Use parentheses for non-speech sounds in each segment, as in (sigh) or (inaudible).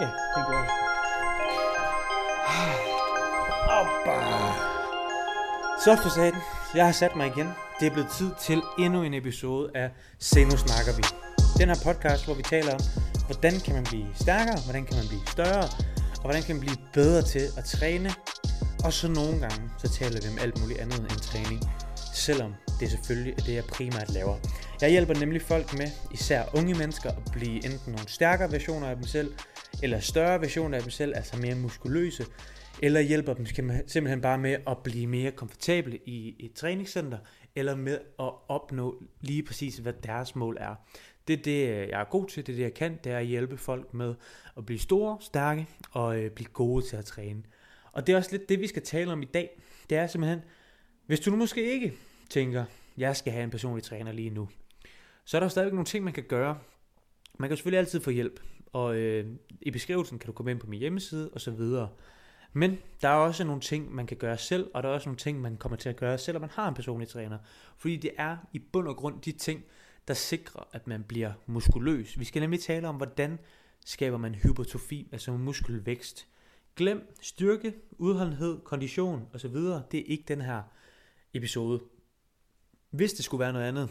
Ja, det gjorde jeg. Oppa. Så for satan, jeg har sat mig igen. Det er blevet tid til endnu en episode af Se nu snakker vi. Den her podcast, hvor vi taler om, hvordan kan man blive stærkere, hvordan kan man blive større, og hvordan kan man blive bedre til at træne. Og så nogle gange, så taler vi om alt muligt andet end træning, selvom det selvfølgelig er det, jeg primært laver. Jeg hjælper nemlig folk med, især unge mennesker, at blive enten nogle stærkere versioner af dem selv, eller større versioner af dem selv, altså mere muskuløse, eller hjælper dem simpelthen bare med at blive mere komfortable i et træningscenter, eller med at opnå lige præcis, hvad deres mål er. Det er det, øh, jeg er god til, det er det, jeg kan, det er at hjælpe folk med at blive store, stærke og øh, blive gode til at træne. Og det er også lidt det, vi skal tale om i dag. Det er simpelthen, hvis du nu måske ikke tænker, jeg skal have en personlig træner lige nu, så er der stadigvæk nogle ting, man kan gøre. Man kan selvfølgelig altid få hjælp, og øh, i beskrivelsen kan du komme ind på min hjemmeside og så videre. Men der er også nogle ting, man kan gøre selv, og der er også nogle ting, man kommer til at gøre, selvom man har en personlig træner. Fordi det er i bund og grund de ting, der sikrer, at man bliver muskuløs. Vi skal nemlig tale om, hvordan skaber man hypertrofi, altså muskelvækst. Glem styrke, udholdenhed, kondition osv. Det er ikke den her episode. Hvis det skulle være noget andet,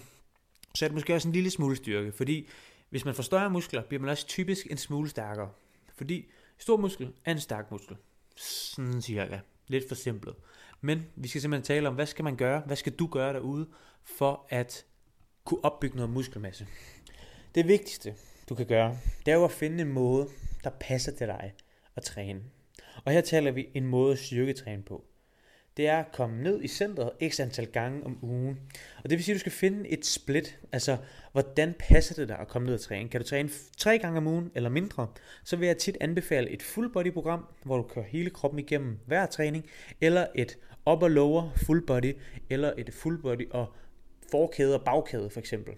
så er det måske også en lille smule styrke, fordi hvis man får større muskler, bliver man også typisk en smule stærkere. Fordi stor muskel er en stærk muskel. Sådan cirka. Lidt for simpelt. Men vi skal simpelthen tale om, hvad skal man gøre, hvad skal du gøre derude, for at kunne opbygge noget muskelmasse. Det vigtigste, du kan gøre, det er jo at finde en måde, der passer til dig at træne. Og her taler vi en måde at styrketræne på det er at komme ned i centret x antal gange om ugen. Og det vil sige, at du skal finde et split. Altså, hvordan passer det dig at komme ned og træne? Kan du træne tre gange om ugen eller mindre? Så vil jeg tit anbefale et full body program, hvor du kører hele kroppen igennem hver træning, eller et upper lower full body, eller et full body og forkæde og bagkæde for eksempel.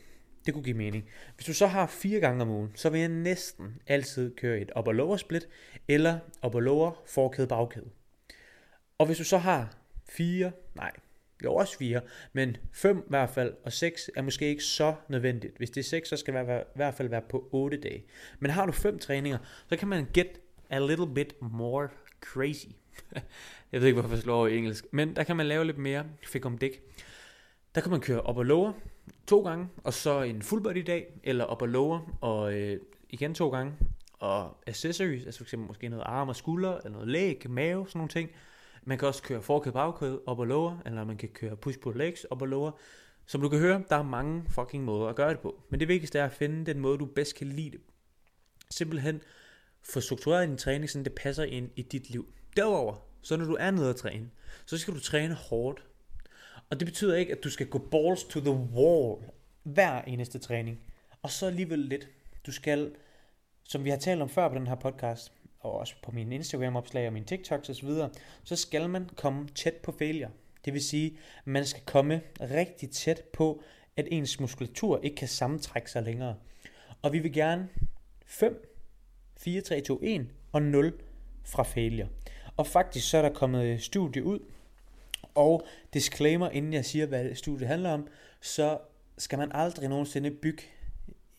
Det kunne give mening. Hvis du så har fire gange om ugen, så vil jeg næsten altid køre et upper lower split, eller upper lower forkæde bagkæde. Og hvis du så har 4, nej, jo også 4, men 5 i hvert fald, og 6 er måske ikke så nødvendigt. Hvis det er 6, så skal det være, i hvert fald være på 8 dage. Men har du 5 træninger, så kan man get a little bit more crazy. (laughs) jeg ved ikke, hvorfor jeg slår over i engelsk, men der kan man lave lidt mere fik om dæk. Der kan man køre op og lower to gange, og så en full body dag, eller op og lower, og øh, igen to gange, og accessories, altså fx måske noget arm og skulder, eller noget læg, mave, sådan nogle ting. Man kan også køre forkæde bagkæde op og lower, eller man kan køre push pull legs op og lower. Som du kan høre, der er mange fucking måder at gøre det på. Men det vigtigste er at finde den måde, du bedst kan lide det. Simpelthen få struktureret din træning, så det passer ind i dit liv. Derover, så når du er nede at træne, så skal du træne hårdt. Og det betyder ikke, at du skal gå balls to the wall hver eneste træning. Og så alligevel lidt. Du skal, som vi har talt om før på den her podcast, og også på mine Instagram-opslag og mine TikToks osv., så skal man komme tæt på failure. Det vil sige, at man skal komme rigtig tæt på, at ens muskulatur ikke kan sammentrække sig længere. Og vi vil gerne 5, 4, 3, 2, 1 og 0 fra failure. Og faktisk så er der kommet studie ud, og disclaimer, inden jeg siger, hvad studiet handler om, så skal man aldrig nogensinde bygge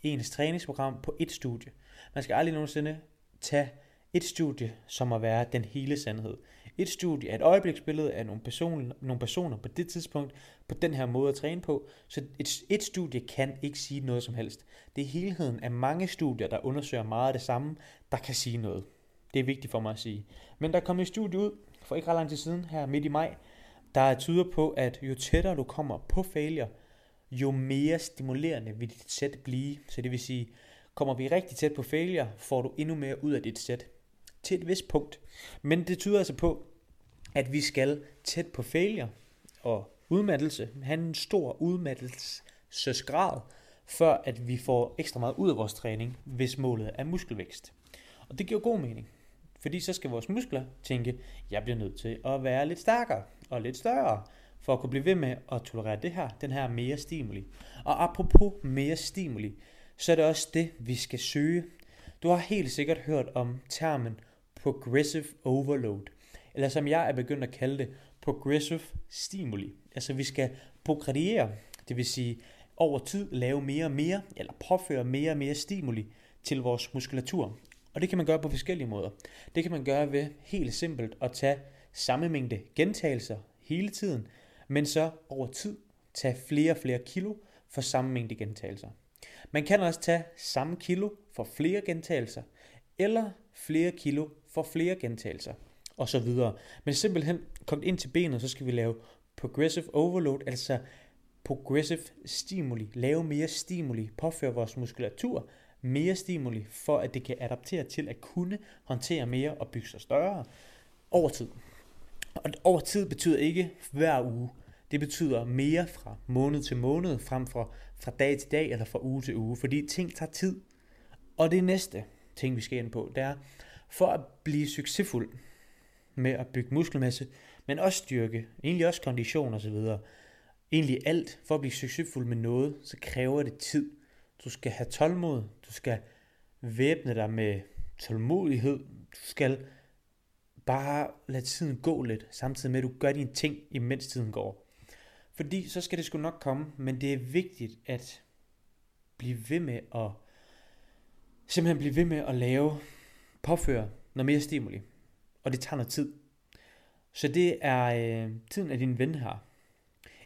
ens træningsprogram på et studie. Man skal aldrig nogensinde tage et studie, som at være den hele sandhed. Et studie er et øjebliksbillede af nogle personer, nogle personer på det tidspunkt, på den her måde at træne på. Så et, et studie kan ikke sige noget som helst. Det er helheden af mange studier, der undersøger meget af det samme, der kan sige noget. Det er vigtigt for mig at sige. Men der kom et studie ud for ikke ret lang tid siden, her midt i maj, der tyder på, at jo tættere du kommer på failure, jo mere stimulerende vil dit sæt blive. Så det vil sige, kommer vi rigtig tæt på failure, får du endnu mere ud af dit sæt til et vist punkt. Men det tyder altså på, at vi skal tæt på failure og udmattelse, have en stor udmattelsesgrad, før at vi får ekstra meget ud af vores træning, hvis målet er muskelvækst. Og det giver god mening, fordi så skal vores muskler tænke, jeg bliver nødt til at være lidt stærkere og lidt større, for at kunne blive ved med at tolerere det her, den her mere stimuli. Og apropos mere stimuli, så er det også det, vi skal søge. Du har helt sikkert hørt om termen progressive overload, eller som jeg er begyndt at kalde det, progressive stimuli. Altså vi skal progrediere, det vil sige over tid lave mere og mere, eller påføre mere og mere stimuli til vores muskulatur. Og det kan man gøre på forskellige måder. Det kan man gøre ved helt simpelt at tage samme mængde gentagelser hele tiden, men så over tid tage flere og flere kilo for samme mængde gentagelser. Man kan også tage samme kilo for flere gentagelser, eller flere kilo for flere gentagelser, og så videre. Men simpelthen kom ind til benet, så skal vi lave progressive overload, altså progressive stimuli, lave mere stimuli, påføre vores muskulatur mere stimuli, for at det kan adaptere til at kunne håndtere mere og bygge sig større over tid. Og over tid betyder ikke hver uge. Det betyder mere fra måned til måned, frem for fra dag til dag eller fra uge til uge, fordi ting tager tid. Og det næste ting, vi skal ind på, det er, for at blive succesfuld med at bygge muskelmasse, men også styrke, egentlig også kondition osv., egentlig alt, for at blive succesfuld med noget, så kræver det tid. Du skal have tålmod, du skal væbne dig med tålmodighed, du skal bare lade tiden gå lidt, samtidig med at du gør dine ting, imens tiden går. Fordi så skal det sgu nok komme, men det er vigtigt at blive ved med at simpelthen blive ved med at lave, påføre noget mere stimuli. Og det tager noget tid. Så det er øh, tiden af din ven her.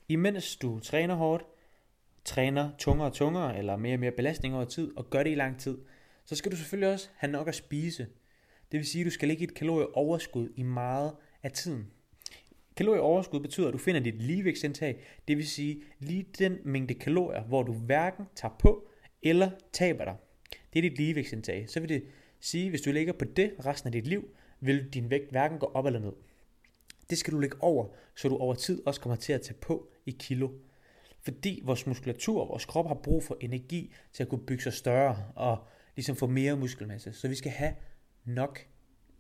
Imens du træner hårdt, træner tungere og tungere, eller mere og mere belastning over tid, og gør det i lang tid, så skal du selvfølgelig også have nok at spise. Det vil sige, at du skal ligge et kalorieoverskud i meget af tiden. Kalorieoverskud betyder, at du finder dit ligevægtsindtag, det vil sige lige den mængde kalorier, hvor du hverken tager på eller taber dig. Det er dit ligevægtsindtag. Så vil det sige, hvis du ligger på det resten af dit liv, vil din vægt hverken gå op eller ned. Det skal du lægge over, så du over tid også kommer til at tage på i kilo. Fordi vores muskulatur og vores krop har brug for energi til at kunne bygge sig større og ligesom få mere muskelmasse. Så vi skal have nok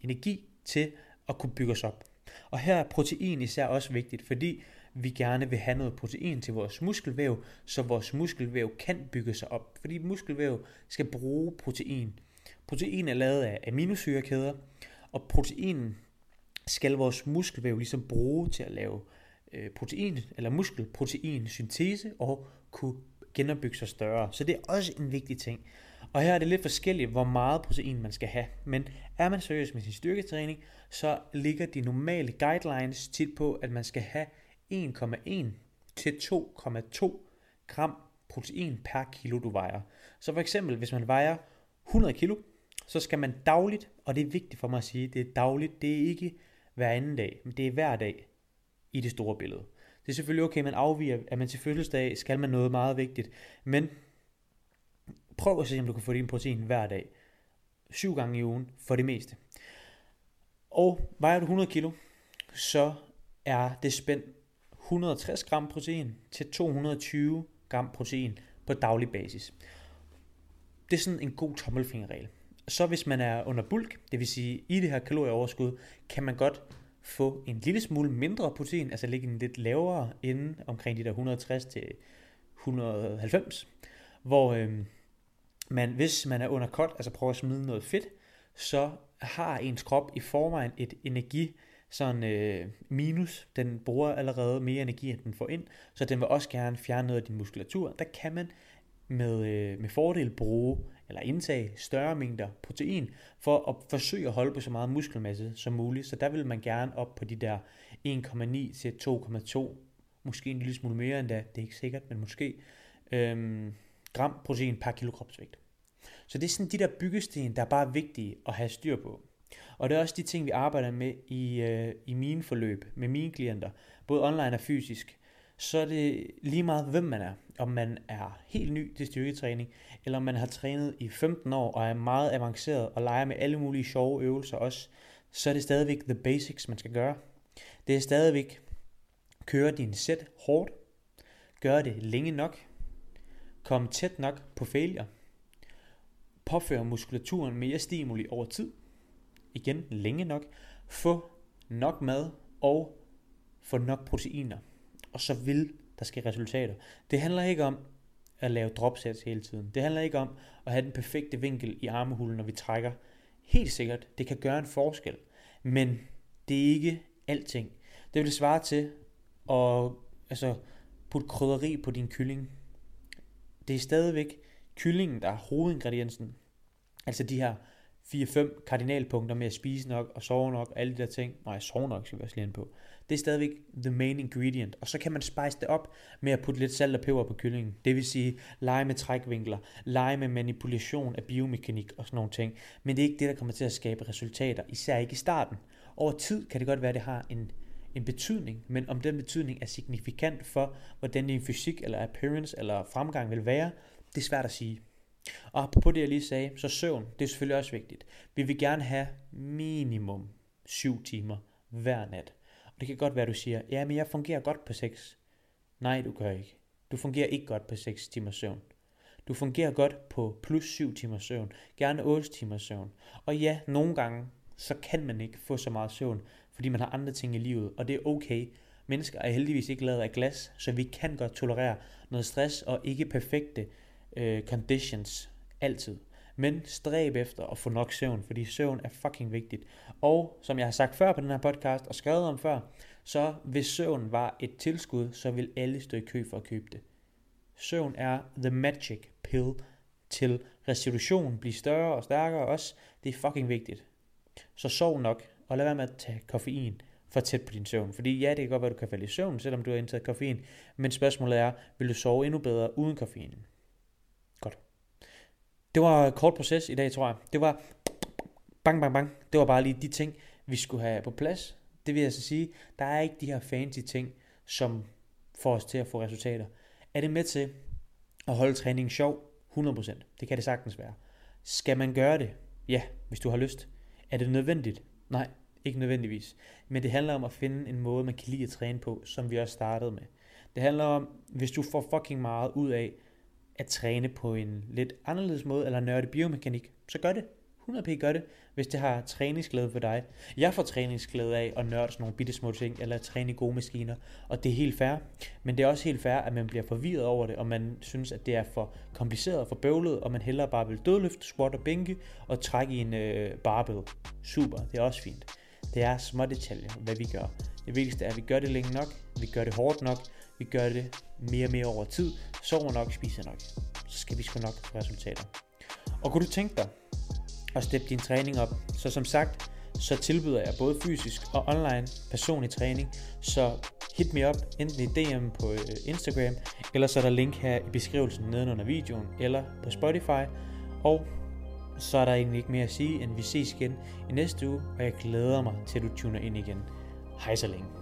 energi til at kunne bygge os op. Og her er protein især også vigtigt, fordi vi gerne vil have noget protein til vores muskelvæv, så vores muskelvæv kan bygge sig op. Fordi muskelvæv skal bruge protein. Protein er lavet af aminosyrekæder, og proteinen skal vores muskelvæv ligesom bruge til at lave øh, protein eller muskelprotein syntese og kunne genopbygge sig større. Så det er også en vigtig ting. Og her er det lidt forskelligt, hvor meget protein man skal have. Men er man seriøs med sin styrketræning, så ligger de normale guidelines tit på, at man skal have 1,1 til 2,2 gram protein per kilo, du vejer. Så for eksempel, hvis man vejer 100 kilo, så skal man dagligt, og det er vigtigt for mig at sige, det er dagligt, det er ikke hver anden dag, men det er hver dag i det store billede. Det er selvfølgelig okay, man afviger, at man til fødselsdag skal man noget meget vigtigt, men prøv at se, om du kan få din protein hver dag. Syv gange i ugen for det meste. Og vejer du 100 kilo, så er det spændt 160 gram protein til 220 gram protein på daglig basis. Det er sådan en god tommelfingerregel. Så hvis man er under bulk, det vil sige i det her kalorieoverskud, kan man godt få en lille smule mindre protein, altså ligge en lidt lavere inde omkring de der 160 til 190, hvor øh, man, hvis man er under cut, altså prøver at smide noget fedt, så har ens krop i forvejen et energi sådan øh, minus. Den bruger allerede mere energi, end den får ind, så den vil også gerne fjerne noget af din muskulatur. Der kan man med, øh, med fordel bruge eller indtage større mængder protein for at forsøge at holde på så meget muskelmasse som muligt. Så der vil man gerne op på de der 1,9 til 2,2, måske en lille smule mere end da, det er ikke sikkert, men måske øhm, gram protein per kilo kropsvægt. Så det er sådan de der byggesten, der er bare vigtige at have styr på. Og det er også de ting, vi arbejder med i, øh, i mine forløb med mine klienter, både online og fysisk. Så er det lige meget, hvem man er. Om man er helt ny til styrketræning, eller om man har trænet i 15 år og er meget avanceret og leger med alle mulige sjove øvelser også, så er det stadigvæk the basics, man skal gøre. Det er stadigvæk køre din sæt hårdt, gøre det længe nok, komme tæt nok på failure, påføre muskulaturen mere stimuli over tid, igen længe nok, få nok mad og få nok proteiner, og så vil der ske resultater. Det handler ikke om at lave dropsets hele tiden. Det handler ikke om at have den perfekte vinkel i armehulen, når vi trækker. Helt sikkert, det kan gøre en forskel, men det er ikke alting. Det vil svare til at altså, putte krydderi på din kylling. Det er stadigvæk kyllingen, der er hovedingrediensen. Altså de her 4-5 kardinalpunkter med at spise nok og sove nok og alle de der ting. Nej, sove nok skal vi også lige ind på. Det er stadigvæk the main ingredient. Og så kan man spice det op med at putte lidt salt og peber på kyllingen. Det vil sige, lege med trækvinkler, lege med manipulation af biomekanik og sådan nogle ting. Men det er ikke det, der kommer til at skabe resultater, især ikke i starten. Over tid kan det godt være, at det har en, en betydning, men om den betydning er signifikant for, hvordan din fysik eller appearance eller fremgang vil være, det er svært at sige. Og på det, jeg lige sagde, så søvn, det er selvfølgelig også vigtigt. Vi vil gerne have minimum 7 timer hver nat. Og det kan godt være, du siger, ja, men jeg fungerer godt på 6. Nej, du gør ikke. Du fungerer ikke godt på 6 timer søvn. Du fungerer godt på plus 7 timer søvn. Gerne 8 timer søvn. Og ja, nogle gange, så kan man ikke få så meget søvn, fordi man har andre ting i livet, og det er okay. Mennesker er heldigvis ikke lavet af glas, så vi kan godt tolerere noget stress og ikke perfekte øh, conditions altid. Men stræb efter at få nok søvn, fordi søvn er fucking vigtigt. Og som jeg har sagt før på den her podcast og skrevet om før, så hvis søvn var et tilskud, så vil alle stå i kø for at købe det. Søvn er the magic pill til restitution, blive større og stærkere også. Det er fucking vigtigt. Så sov nok, og lad være med at tage koffein for tæt på din søvn. Fordi ja, det kan godt være, at du kan falde i søvn, selvom du har indtaget koffein. Men spørgsmålet er, vil du sove endnu bedre uden koffein? Det var en kort proces i dag, tror jeg. Det var bang, bang, bang. Det var bare lige de ting, vi skulle have på plads. Det vil jeg så sige, der er ikke de her fancy ting, som får os til at få resultater. Er det med til at holde træningen sjov? 100%. Det kan det sagtens være. Skal man gøre det? Ja, hvis du har lyst. Er det nødvendigt? Nej, ikke nødvendigvis. Men det handler om at finde en måde, man kan lide at træne på, som vi også startede med. Det handler om, hvis du får fucking meget ud af at træne på en lidt anderledes måde, eller nørde biomekanik, så gør det. 100p gør det, hvis det har træningsglæde for dig. Jeg får træningsglæde af at nørde sådan nogle bitte små ting, eller at træne i gode maskiner, og det er helt fair. Men det er også helt fair, at man bliver forvirret over det, og man synes, at det er for kompliceret og for bøvlet, og man hellere bare vil dødløfte, squat og bænke, og trække i en øh, barbell. Super, det er også fint. Det er små detaljer, hvad vi gør. Det vigtigste er, at vi gør det længe nok, vi gør det hårdt nok, vi gør det mere og mere over tid, sover nok, spiser nok. Så skal vi sgu nok få resultater. Og kunne du tænke dig at steppe din træning op, så som sagt, så tilbyder jeg både fysisk og online personlig træning, så hit me up enten i DM på øh, Instagram, eller så er der link her i beskrivelsen nedenunder videoen, eller på Spotify, og så er der egentlig ikke mere at sige, end vi ses igen i næste uge, og jeg glæder mig til, at du tuner ind igen. Hej så længe.